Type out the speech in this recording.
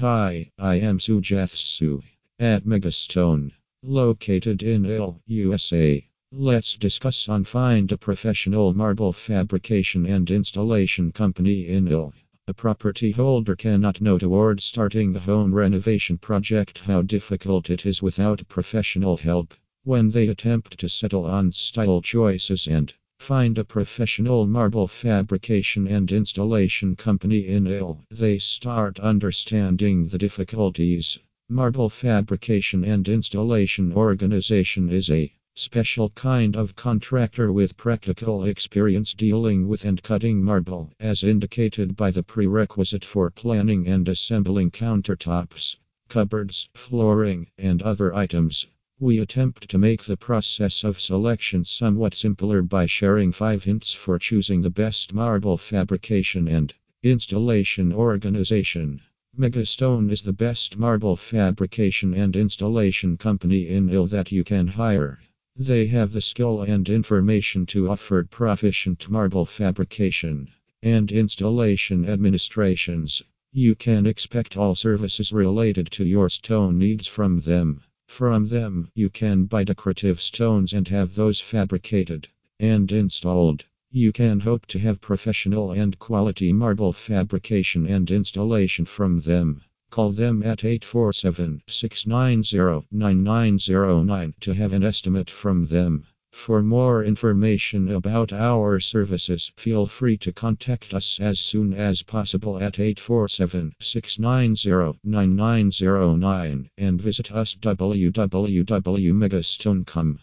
Hi, I am Sujatsu at Mega Stone, located in Ill, USA. Let's discuss on find a professional marble fabrication and installation company in Ill. A property holder cannot know toward starting a home renovation project how difficult it is without professional help. When they attempt to settle on style choices and find a professional marble fabrication and installation company in Ill, they start understanding the difficulties. Marble fabrication and installation organization is a special kind of contractor with practical experience dealing with and cutting marble, as indicated by the prerequisite for planning and assembling countertops, cupboards, flooring, and other items. We attempt to make the process of selection somewhat simpler by sharing five hints for choosing the best marble fabrication and installation organization. Mega Stone is the best marble fabrication and installation company in Ill that you can hire. They have the skill and information to offer proficient marble fabrication and installation administrations. You can expect all services related to your stone needs from them. From them, you can buy decorative stones and have those fabricated and installed. You can hope to have professional and quality marble fabrication and installation from them. Call them at 847 690 9909 to have an estimate from them. For more information about our services, feel free to contact us as soon as possible at 847 690 9909 and visit us www.megastone.com.